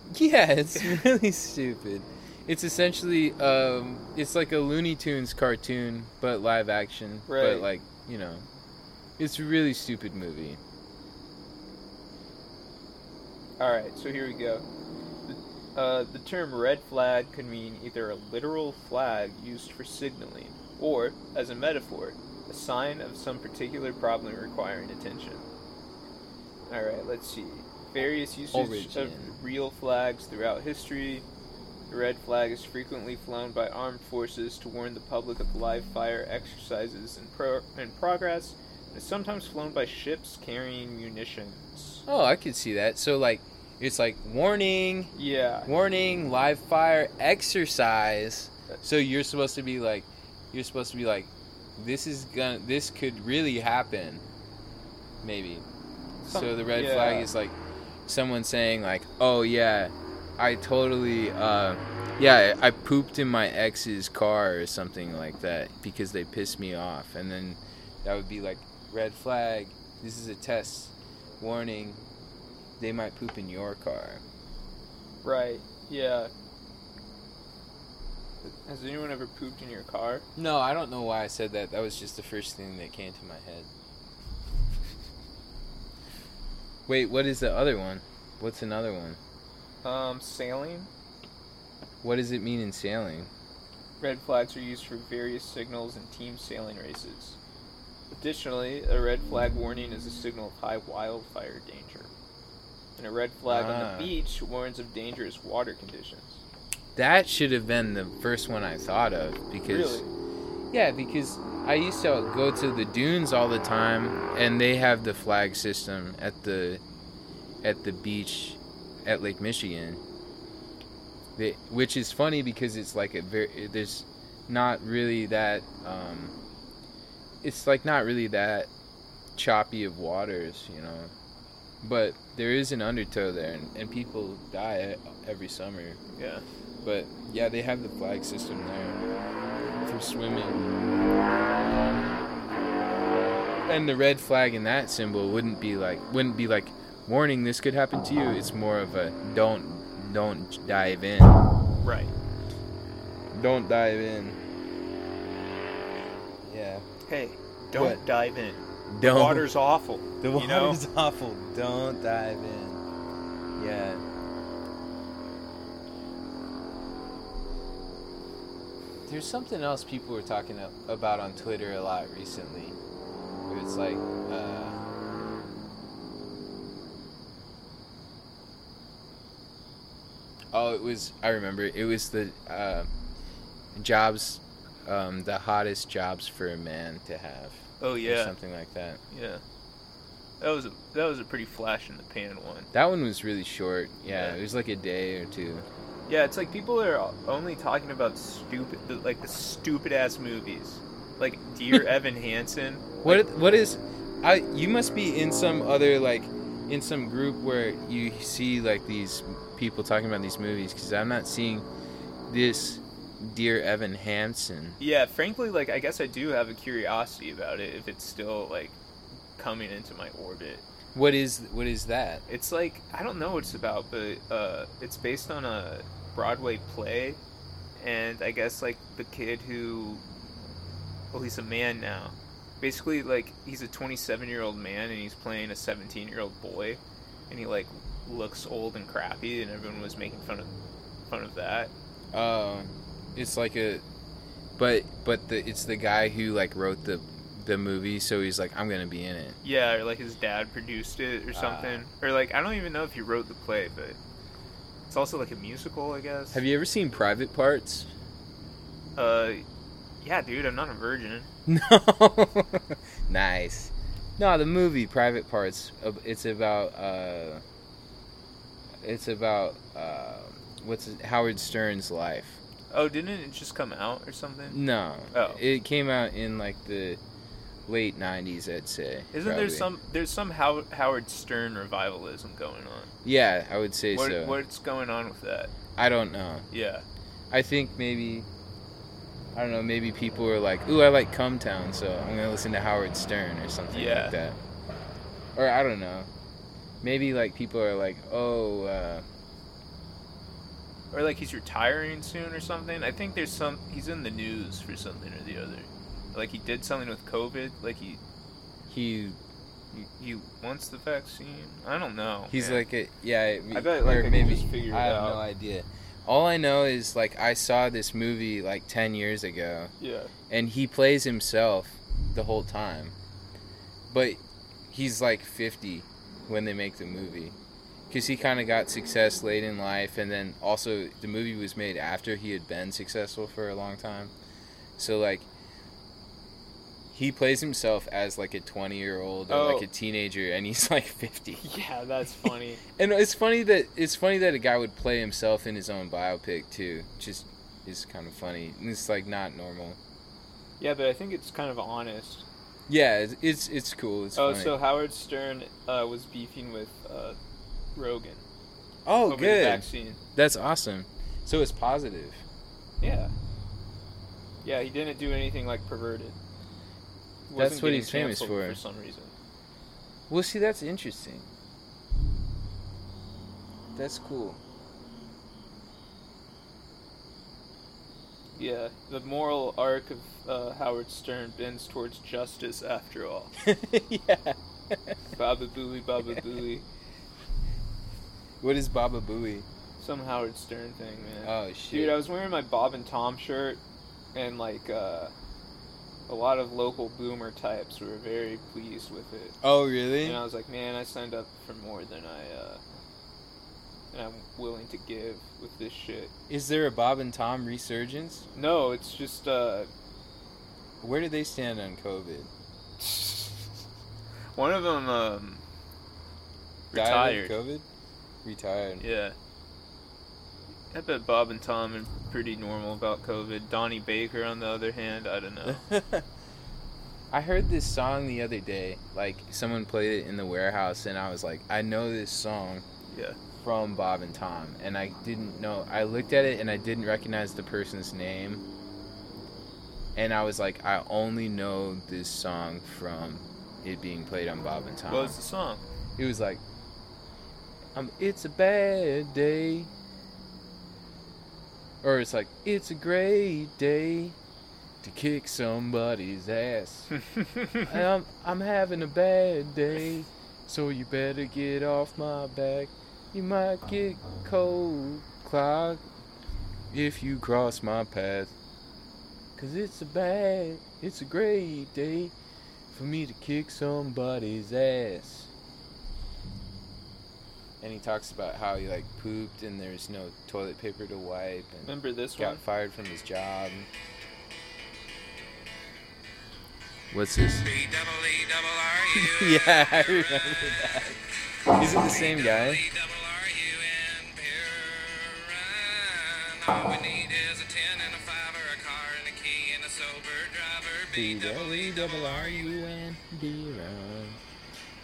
Yeah, it's really stupid. It's essentially um, it's like a Looney Tunes cartoon, but live action. Right. But like you know, it's a really stupid movie. All right, so here we go. The, uh, the term red flag could mean either a literal flag used for signaling, or, as a metaphor, a sign of some particular problem requiring attention. All right, let's see. Various usage Origin. of real flags throughout history. The red flag is frequently flown by armed forces to warn the public of live fire exercises in, pro- in progress, and is sometimes flown by ships carrying munitions. Oh, I could see that. So like, it's like warning, Yeah. warning, live fire, exercise. So you're supposed to be like, you're supposed to be like, this is gonna, this could really happen, maybe. so the red yeah. flag is like someone saying like, oh yeah, I totally, uh, yeah, I pooped in my ex's car or something like that because they pissed me off, and then that would be like red flag. This is a test, warning. They might poop in your car. Right. Yeah. Has anyone ever pooped in your car? No, I don't know why I said that. That was just the first thing that came to my head. Wait, what is the other one? What's another one? Um, sailing. What does it mean in sailing? Red flags are used for various signals in team sailing races. Additionally, a red flag warning is a signal of high wildfire danger. And a red flag on Ah. the beach warns of dangerous water conditions. That should have been the first one I thought of because Really? Yeah, because I used to go to the dunes all the time and they have the flag system at the at the beach at Lake Michigan. They, which is funny because it's like a very there's not really that um it's like not really that choppy of waters, you know. But there is an undertow there and, and people die every summer Yeah. but yeah, they have the flag system there for swimming. And the red flag in that symbol wouldn't be like wouldn't be like warning this could happen to you. It's more of a don't don't dive in. Right. Don't dive in. Yeah. Hey, don't What? dive in. Don't Water's awful. the you know? water's awful. Don't dive in. Yeah. There's something else people were talking about on Twitter a lot recently. Where it's like, uh, oh, it was. I remember. It was the uh, jobs, um, the hottest jobs for a man to have, Oh yeah. something like that. Yeah. That was a that was a pretty flash in the pan one. That one was really short. Yeah, Yeah. it was like a day or two. Yeah, it's like people are only talking about stupid, like the stupid ass movies, like Dear Evan Hansen. What what is I you must be in some other like in some group where you see like these people talking about these movies cuz I'm not seeing this dear Evan Hansen. Yeah, frankly, like I guess I do have a curiosity about it if it's still like coming into my orbit. What is what is that? It's like I don't know what it's about, but uh, it's based on a Broadway play, and I guess like the kid who, well, he's a man now. Basically, like he's a 27 year old man, and he's playing a 17 year old boy, and he like looks old and crappy, and everyone was making fun of fun of that. Uh it's like a but but the it's the guy who like wrote the the movie, so he's like, I'm gonna be in it. Yeah, or like his dad produced it or Ah. something. or like I don't even know if he wrote the play, but it's also like a musical, I guess. Have you ever seen Private Parts? Uh, yeah, dude, I'm not a virgin. No. nice. No, the movie Private Parts. It's about. uh It's about. uh What's it, Howard Stern's life. Oh, didn't it just come out or something? No. Oh. It came out in like the late '90s, I'd say. Isn't there some there's some How- Howard Stern revivalism going on? Yeah, I would say What, so. What's going on with that? I don't know. Yeah. I think maybe. I don't know. Maybe people are like, "Ooh, I like Come Town," so I'm gonna listen to Howard Stern or something Yeah. like that. Or I don't know. Maybe like people are like, "Oh, uh, Or like he's retiring soon or something. I think there's some he's in the news for something or the other. Like he did something with COVID. Like he he he, he wants the vaccine. I don't know. he's man. like a yeah." I bet, like, I maybe just figure it I have out. no idea. All I know is like I saw this movie like ten years ago, yeah. and he plays himself the whole time. But he's like 50 when they make the movie. Because he kind of got success late in life, and then also the movie was made after he had been successful for a long time. So, like, he plays himself as like a 20 year old or Oh. like a teenager, and he's like 50. Yeah, that's funny. And it's funny that it's funny that a guy would play himself in his own biopic too. Just is kind of funny. And It's like not normal. yeah, but I think it's kind of honest. Yeah, it's it's, it's cool. It's oh, funny. so Howard Stern uh, was beefing with uh, Rogan oh, good. vaccine. That's awesome. So it's positive. Yeah. Yeah, he didn't do anything like perverted. That's what he's famous for. For some reason. Well, see, that's interesting. That's cool. Yeah, the moral arc of uh, Howard Stern bends towards justice after all. yeah. Baba Booey, Baba Booey. What is Baba Booey? Some Howard Stern thing, man. Oh shit. Dude, I was wearing my Bob and Tom shirt, and like uh, a lot of local boomer types were very pleased with it. oh really? And I was like, man, I signed up for more than I uh, than I'm willing to give with this shit. Is there a Bob and Tom resurgence? No, it's just uh, Where do they stand on COVID? one of them um, retired. COVID. Retired. Yeah. I bet Bob and Tom are pretty normal about COVID. Donnie Baker, on the other hand, I don't know. I heard this song the other day. Like someone played it in the warehouse, and I was like, I know this song Yeah. from Bob and Tom, and I didn't know. I looked at it and I didn't recognize the person's name, and I was like, I only know this song from it being played on Bob and Tom. What was the song? It was like, um, it's a bad day. Or it's like, it's a great day to kick somebody's ass. I'm, I'm having a bad day, so you better get off my back. You might get cold clogged if you cross my path. Cause it's a bad, it's a great day for me to kick somebody's ass. And he talks about how he like pooped and there's no toilet paper to wipe and Remember this got one? fired from his job. What's this? Yeah, I remember that. Is it the same guy? B-double-R-U-N, Piran. All we need is a 10 and a 5 or a car and a key and a sober driver. B-double-E-double-R-U-N, B-run.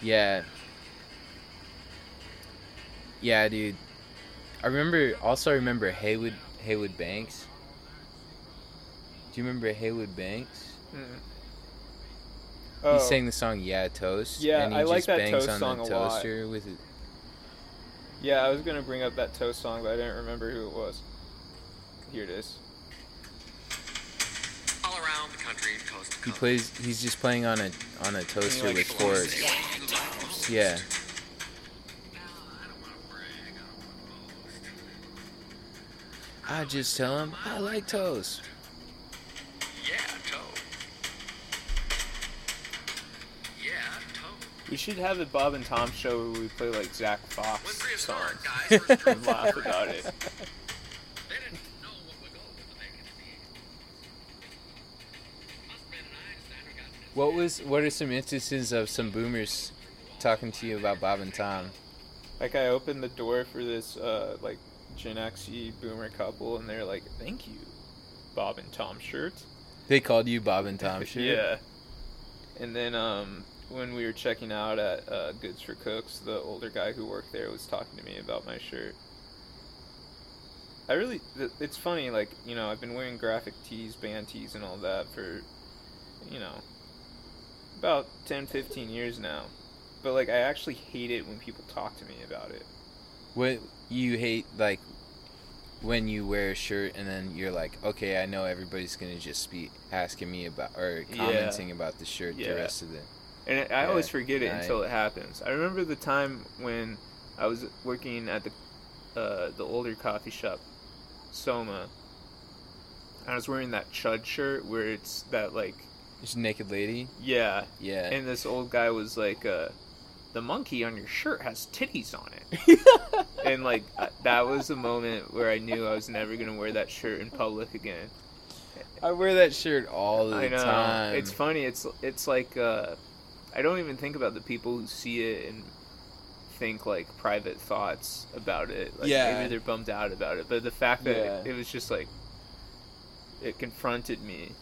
Yeah. Yeah, dude. I remember, also I remember Heywood, Heywood Banks. Do you remember Heywood Banks? Mm. He Oh, sang the song "Yeah Toast." Yeah, and he I like just that bangs Toast on song the a lot. toaster with it. yeah, I was gonna bring up that toast song, but I didn't remember who it was. Here it is. All around the country, coast to coast. He plays. He's just playing on a on a toaster like, with blows cords. it. Yeah. I just tell him I like toast. Yeah, toast. Yeah, toast. We should have a Bob and Tom show where we play like Zach Fox songs and laugh about it. What was what are some instances of some boomers talking to you about Bob and Tom? Like I opened the door for this uh, like Gen Xy boomer couple, and they're like, "Thank you, Bob and Tom shirts." They called you Bob and Tom shirt. Yeah. And then um, when we were checking out at uh, Goods for Cooks, the older guy who worked there was talking to me about my shirt. I really, it's funny, like, you know, I've been wearing graphic tees, band tees, and all that for, you know, about 10, 15 years now. But, like, I actually hate it when people talk to me about it. What you hate like when you wear a shirt and then you're like, okay, I know everybody's gonna just be asking me about or Yeah. commenting about the shirt Yeah. the rest of the. And I Yeah, always forget it I- until it happens. I remember the time when I was working at the uh, the older coffee shop, Soma. I was wearing that chud shirt where it's that like Just naked lady. yeah, Yeah. and this old guy was like, uh, "The monkey on your shirt has titties on it," and like uh, that was the moment where I knew I was never gonna wear that shirt in public again. I wear that shirt all the I know time. it's funny. It's it's like uh, I don't even think about the people who see it and think like private thoughts about it. Like Yeah. maybe they're bummed out about it, but the fact that Yeah. it, was just like it confronted me,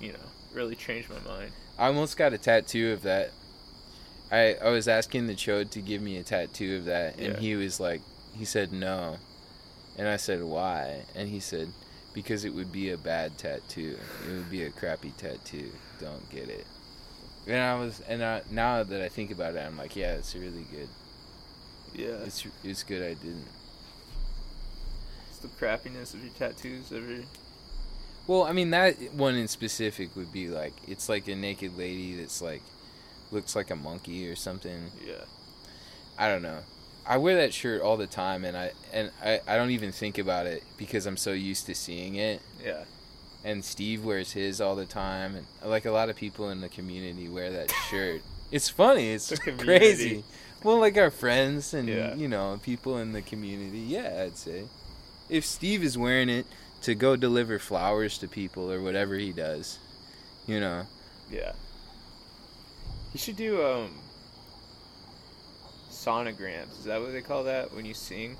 you know, really changed my mind. I almost got a tattoo of that. I I was asking the chode to give me a tattoo of that, and Yeah. he was like, he said no, and I said why, and he said because it would be a bad tattoo. It would be a crappy tattoo. Don't get it. And I was, and I, now that I think about it, I'm like, yeah, it's really good. Yeah, It's it's good. I didn't. it's the crappiness of your tattoos ever. Well, I mean that one in specific would be like it's like a naked lady that's like looks like a monkey or something. Yeah, I don't know. I wear that shirt all the time, and I and I, I don't even think about it because I'm so used to seeing it. yeah, And Steve wears his all the time, and like a lot of people in the community wear that shirt. It's funny. It's crazy. Well, like our friends and Yeah. you know people in the community. Yeah, I'd say if Steve is wearing it to go deliver flowers to people or whatever he does, you know. yeah. You should do um sonograms. Is that what they call that when you sing?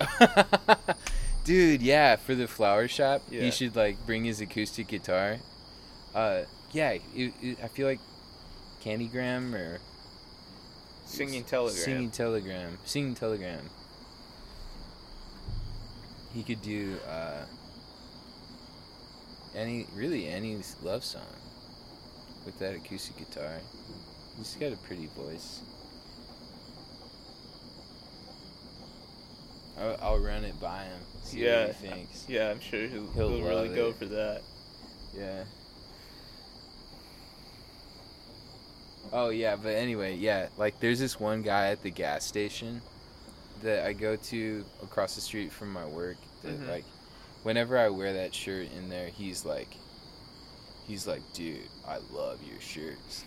Dude, yeah, for the flower shop, Yeah. he should like bring his acoustic guitar. Uh, yeah, it, it, I feel like Candygram or Singing telegram. Singing telegram, singing telegram. He could do uh, any, really any love song with that acoustic guitar. He's got a pretty voice. I'll, I'll run it by him. See Yeah. what he thinks. Yeah, I'm sure he'll, He'll he'll, really love go for that. Yeah. Oh yeah, but anyway, yeah, like there's this one guy at the gas station that I go to across the street from my work that Mhm. like whenever I wear that shirt in there, he's like he's like, "Dude, I love your shirts."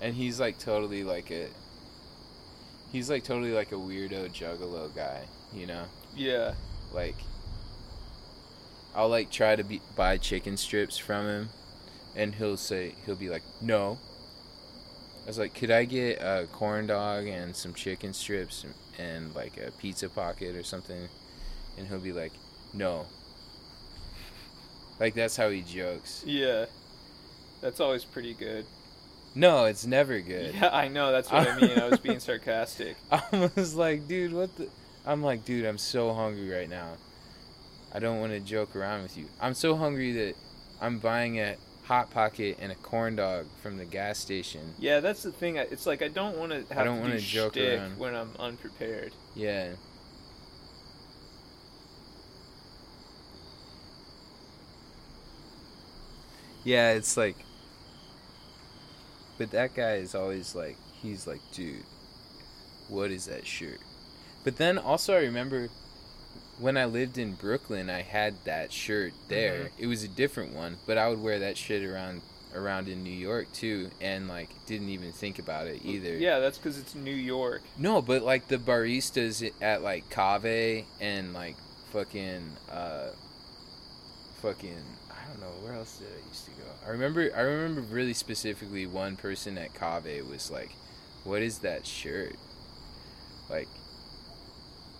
And he's like totally like a he's like totally like a weirdo juggalo guy, you know? Yeah. like I'll like try to be, buy chicken strips from him and he'll say he'll be like no I was like could I get a corn dog and some chicken strips and, and like a pizza pocket or something and he'll be like no like that's how he jokes Yeah. That's always pretty good. no it's never good Yeah, I know. That's what I mean. I was being sarcastic. I was like, dude, what the? I'm like, dude, I'm so hungry right now. I don't want to joke around with you. I'm so hungry that I'm buying a hot pocket and a corn dog from the gas station. Yeah, that's the thing. It's like I don't want to have don't to wanna do joke around. when I'm unprepared. Yeah. Yeah, it's like. But that guy is always like, he's like, dude, what is that shirt? But then also, I remember when I lived in Brooklyn, I had that shirt there. Mm-hmm. It was a different one, but I would wear that shit around around in New York too, and like didn't even think about it either. Yeah, that's because it's New York. No, but like the baristas at like Cave and like fucking uh fucking know where else did I used to go. I remember I remember really specifically one person at Cave was like, "What is that shirt?" Like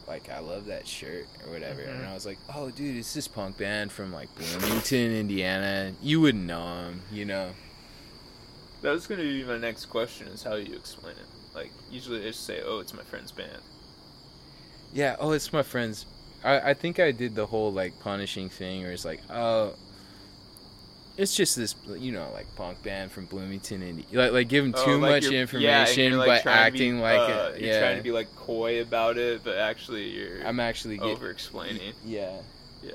like I love that shirt or whatever. And Mhm. I was like, "Oh, dude, it's this punk band from like Bloomington, Indiana. You wouldn't know them, you know." That was gonna be my next question: is how you explain it. Like usually they just say, "Oh, it's my friend's band." Yeah, oh, it's my friends. I, I think I did the whole like punishing thing, or it's like, oh, it's just this, you know, like punk band from Bloomington, Indy. Like, like give them Oh, too like much information, yeah, like, but trying to be, acting like, uh, it, you're trying to be like coy about it, but actually you're I'm actually over explaining. Yeah, Yeah.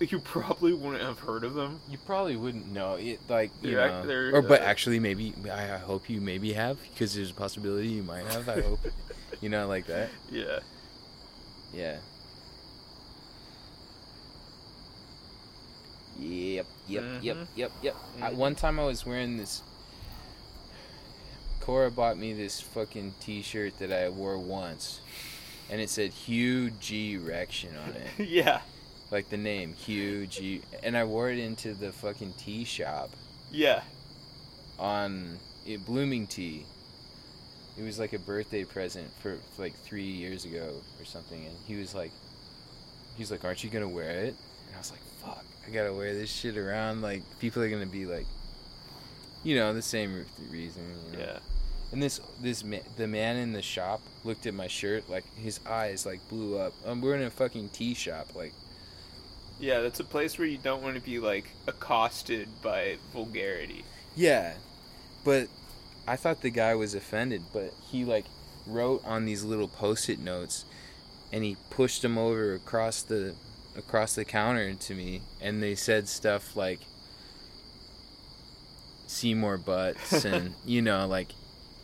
You probably wouldn't have heard of them. you probably wouldn't know it, like you They're know, they're, or but uh, actually maybe I, I hope you maybe have because there's a possibility you might have. I hope, you know, like that. Yeah. Yeah. Yep, yep, yep, Mhm. yep, yep. I, Mhm. one time I was wearing this. Cora bought me this fucking T-shirt that I wore once, and it said Hugh G Rection on it, yeah. like the name Hugh G. And I wore it into the fucking tea shop Yeah. on it, Blooming Tea. It was like a birthday present for like three years ago or something, and he was like, he's like, "Aren't you gonna wear it?" And I was like, "Fuck, I gotta wear this shit around. Like, people are gonna be like, you know, the same reason." You know? Yeah. And this this ma- the man in the shop looked at my shirt, like his eyes like blew up. Um, we're in a fucking tea shop, like. Yeah, that's a place where you don't want to be like accosted by vulgarity. Yeah, but I thought the guy was offended, but he like wrote on these little post-it notes, and he pushed them over across the across the counter to me, and they said stuff like "see more butts" and you know like,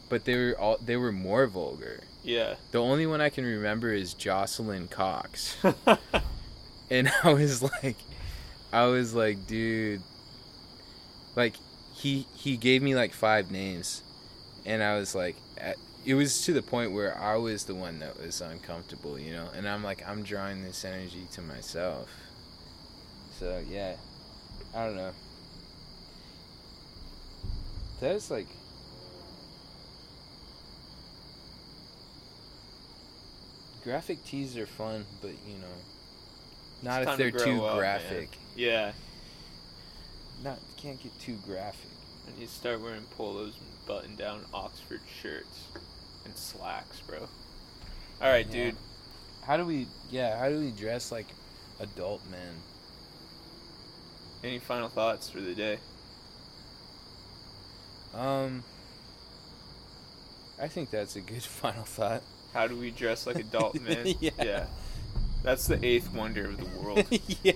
but they were all they were more vulgar. Yeah. The only one I can remember is Jocelyn Cox. and I was like, I was like, dude, like he he gave me like five names, and I was like, at, it was to the point where I was the one that was uncomfortable, you know, and I'm like, I'm drawing this energy to myself. So yeah, I don't know. That's like. Graphic tees are fun, but you know, not It's if they're grow too up, man. graphic. yeah. Not can't get too graphic. And you start wearing polos and button down Oxford shirts and slacks, bro. All right, Yeah. dude. How do we? Yeah, how do we dress like adult men? Any final thoughts for the day? Um, I think that's a good final thought. How do we dress like adult men? Yeah. That's the eighth wonder of the world. yeah.